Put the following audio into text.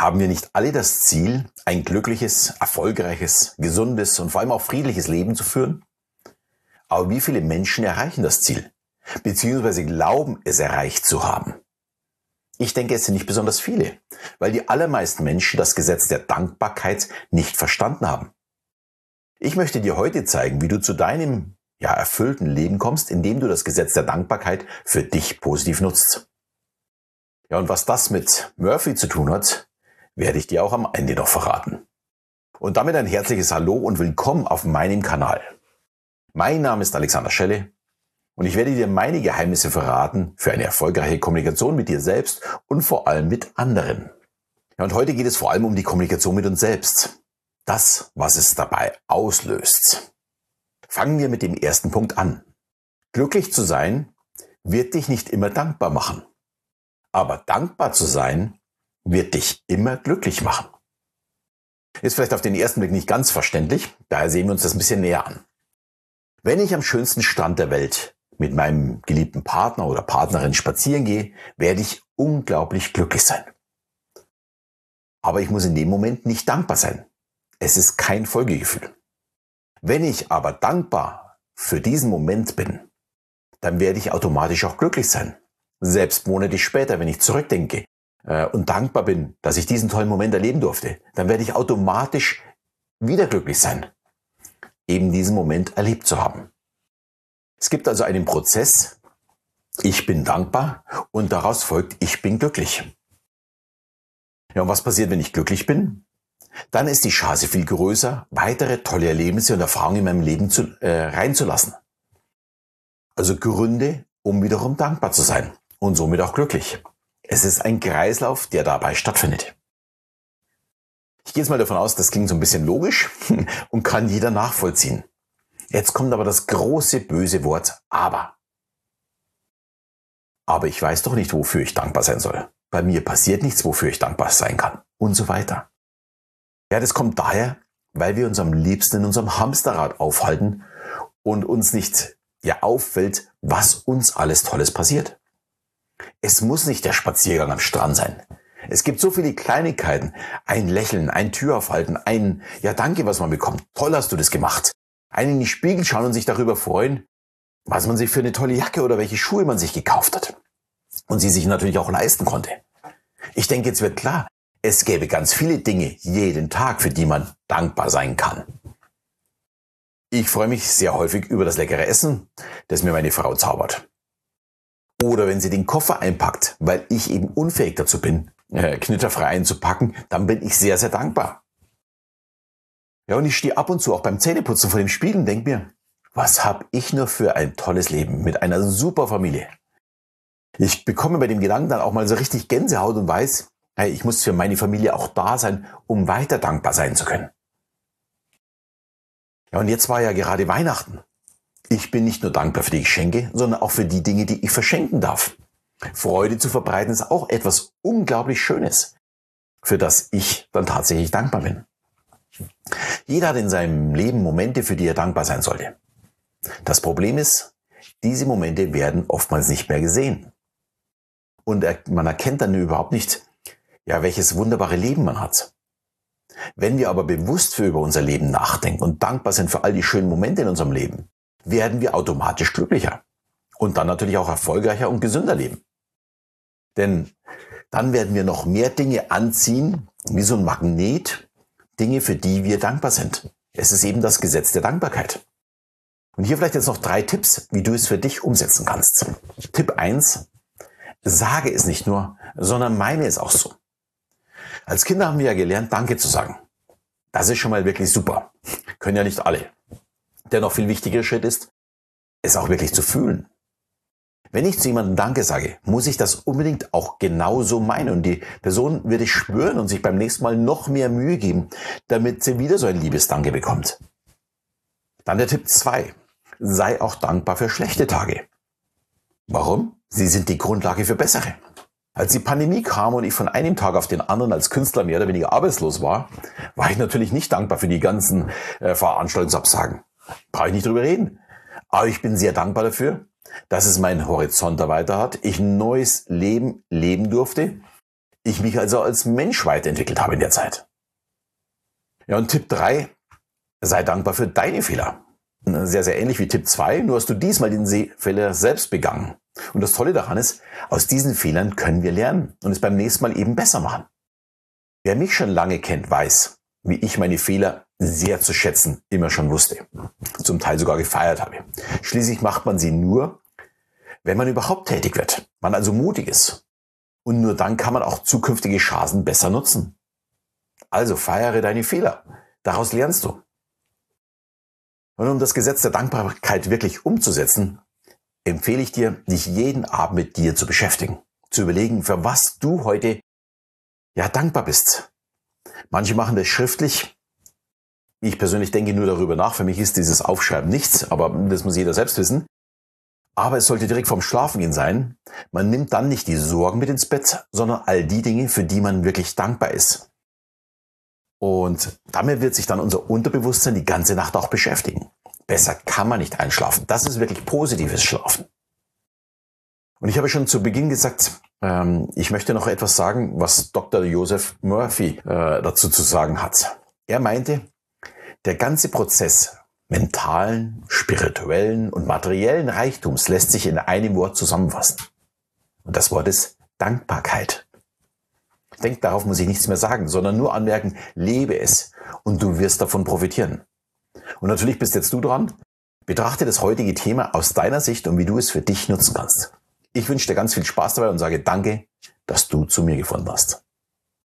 Haben wir nicht alle das Ziel, ein glückliches, erfolgreiches, gesundes und vor allem auch friedliches Leben zu führen? Aber wie viele Menschen erreichen das Ziel? Beziehungsweise glauben, es erreicht zu haben? Ich denke, es sind nicht besonders viele, weil die allermeisten Menschen das Gesetz der Dankbarkeit nicht verstanden haben. Ich möchte dir heute zeigen, wie du zu deinem ja, erfüllten Leben kommst, indem du das Gesetz der Dankbarkeit für dich positiv nutzt. Ja, und was das mit Murphy zu tun hat, werde ich dir auch am Ende noch verraten. Und damit ein herzliches Hallo und willkommen auf meinem Kanal. Mein Name ist Alexander Schelle und ich werde dir meine Geheimnisse verraten für eine erfolgreiche Kommunikation mit dir selbst und vor allem mit anderen. Ja, und heute geht es vor allem um die Kommunikation mit uns selbst. Das, was es dabei auslöst. Fangen wir mit dem ersten Punkt an. Glücklich zu sein wird dich nicht immer dankbar machen. Aber dankbar zu sein wird dich immer glücklich machen. Ist vielleicht auf den ersten Blick nicht ganz verständlich, daher sehen wir uns das ein bisschen näher an. Wenn ich am schönsten Strand der Welt mit meinem geliebten Partner oder Partnerin spazieren gehe, werde ich unglaublich glücklich sein. Aber ich muss in dem Moment nicht dankbar sein. Es ist kein Folgegefühl. Wenn ich aber dankbar für diesen Moment bin, dann werde ich automatisch auch glücklich sein. Selbst Monate später, wenn ich zurückdenke, äh, und dankbar bin, dass ich diesen tollen Moment erleben durfte, dann werde ich automatisch wieder glücklich sein, eben diesen Moment erlebt zu haben. Es gibt also einen Prozess, ich bin dankbar und daraus folgt, ich bin glücklich. Ja, und was passiert, wenn ich glücklich bin? Dann ist die Chance viel größer, weitere tolle Erlebnisse und Erfahrungen in meinem Leben zu, äh, reinzulassen. Also Gründe, um wiederum dankbar zu sein und somit auch glücklich. Es ist ein Kreislauf, der dabei stattfindet. Ich gehe jetzt mal davon aus, das klingt so ein bisschen logisch und kann jeder nachvollziehen. Jetzt kommt aber das große böse Wort aber. Aber ich weiß doch nicht, wofür ich dankbar sein soll. Bei mir passiert nichts, wofür ich dankbar sein kann. Und so weiter. Ja, das kommt daher, weil wir uns am liebsten in unserem Hamsterrad aufhalten und uns nicht ja auffällt, was uns alles Tolles passiert. Es muss nicht der Spaziergang am Strand sein. Es gibt so viele Kleinigkeiten. Ein Lächeln, ein Türaufhalten, ein Ja danke, was man bekommt. Toll hast du das gemacht. Einen in die Spiegel schauen und sich darüber freuen, was man sich für eine tolle Jacke oder welche Schuhe man sich gekauft hat. Und sie sich natürlich auch leisten konnte. Ich denke, jetzt wird klar, es gäbe ganz viele Dinge jeden Tag, für die man dankbar sein kann. Ich freue mich sehr häufig über das leckere Essen, das mir meine Frau zaubert. Oder wenn sie den Koffer einpackt, weil ich eben unfähig dazu bin, äh, knitterfrei einzupacken, dann bin ich sehr, sehr dankbar. Ja, und ich stehe ab und zu auch beim Zähneputzen vor dem Spiegel und denke mir, was habe ich nur für ein tolles Leben mit einer super Familie. Ich bekomme bei dem Gedanken dann auch mal so richtig Gänsehaut und weiß, hey, ich muss für meine Familie auch da sein, um weiter dankbar sein zu können. Ja, und jetzt war ja gerade Weihnachten. Ich bin nicht nur dankbar für die Geschenke, sondern auch für die Dinge, die ich verschenken darf. Freude zu verbreiten ist auch etwas unglaublich Schönes, für das ich dann tatsächlich dankbar bin. Jeder hat in seinem Leben Momente, für die er dankbar sein sollte. Das Problem ist, diese Momente werden oftmals nicht mehr gesehen. Und man erkennt dann überhaupt nicht, ja, welches wunderbare Leben man hat. Wenn wir aber bewusst für über unser Leben nachdenken und dankbar sind für all die schönen Momente in unserem Leben, werden wir automatisch glücklicher und dann natürlich auch erfolgreicher und gesünder leben. Denn dann werden wir noch mehr Dinge anziehen, wie so ein Magnet, Dinge, für die wir dankbar sind. Es ist eben das Gesetz der Dankbarkeit. Und hier vielleicht jetzt noch drei Tipps, wie du es für dich umsetzen kannst. Tipp eins: Sage es nicht nur, sondern meine es auch so. Als Kinder haben wir ja gelernt, Danke zu sagen. Das ist schon mal wirklich super. Können ja nicht alle. Der noch viel wichtigere Schritt ist, es auch wirklich zu fühlen. Wenn ich zu jemandem Danke sage, muss ich das unbedingt auch genauso meinen. Und die Person wird es spüren und sich beim nächsten Mal noch mehr Mühe geben, damit sie wieder so ein liebes Danke bekommt. Dann der Tipp zwei: Sei auch dankbar für schlechte Tage. Warum? Sie sind die Grundlage für bessere. Als die Pandemie kam und ich von einem Tag auf den anderen als Künstler mehr oder weniger arbeitslos war, war ich natürlich nicht dankbar für die ganzen äh, Veranstaltungsabsagen. Brauche ich nicht drüber reden. Aber ich bin sehr dankbar dafür, dass es meinen Horizont erweitert hat, ich ein neues Leben leben durfte, ich mich also als Mensch weiterentwickelt habe in der Zeit. Ja, und Tipp drei: sei dankbar für deine Fehler. Sehr, sehr ähnlich wie Tipp zwei, nur hast du diesmal den Fehler selbst begangen. Und das Tolle daran ist, aus diesen Fehlern können wir lernen und es beim nächsten Mal eben besser machen. Wer mich schon lange kennt, weiß, wie ich meine Fehler sehr zu schätzen immer schon wusste. Zum Teil sogar gefeiert habe. Schließlich macht man sie nur, wenn man überhaupt tätig wird. Man also mutig ist. Und nur dann kann man auch zukünftige Chancen besser nutzen. Also feiere deine Fehler. Daraus lernst du. Und um das Gesetz der Dankbarkeit wirklich umzusetzen, empfehle ich dir, dich jeden Abend mit dir zu beschäftigen. Zu überlegen, für was du heute ja dankbar bist. Manche machen das schriftlich. Ich persönlich denke nur darüber nach. Für mich ist dieses Aufschreiben nichts, aber das muss jeder selbst wissen. Aber es sollte direkt vorm Schlafengehen sein. Man nimmt dann nicht die Sorgen mit ins Bett, sondern all die Dinge, für die man wirklich dankbar ist. Und damit wird sich dann unser Unterbewusstsein die ganze Nacht auch beschäftigen. Besser kann man nicht einschlafen. Das ist wirklich positives Schlafen. Und ich habe schon zu Beginn gesagt, ähm, ich möchte noch etwas sagen, was Dr. Joseph Murphy äh, dazu zu sagen hat. Er meinte, der ganze Prozess mentalen, spirituellen und materiellen Reichtums lässt sich in einem Wort zusammenfassen. Und das Wort ist Dankbarkeit. Denk, darauf muss ich nichts mehr sagen, sondern nur anmerken, lebe es und du wirst davon profitieren. Und natürlich bist jetzt du dran. Betrachte das heutige Thema aus deiner Sicht und wie du es für dich nutzen kannst. Ich wünsche dir ganz viel Spaß dabei und sage danke, dass du zu mir gefunden hast.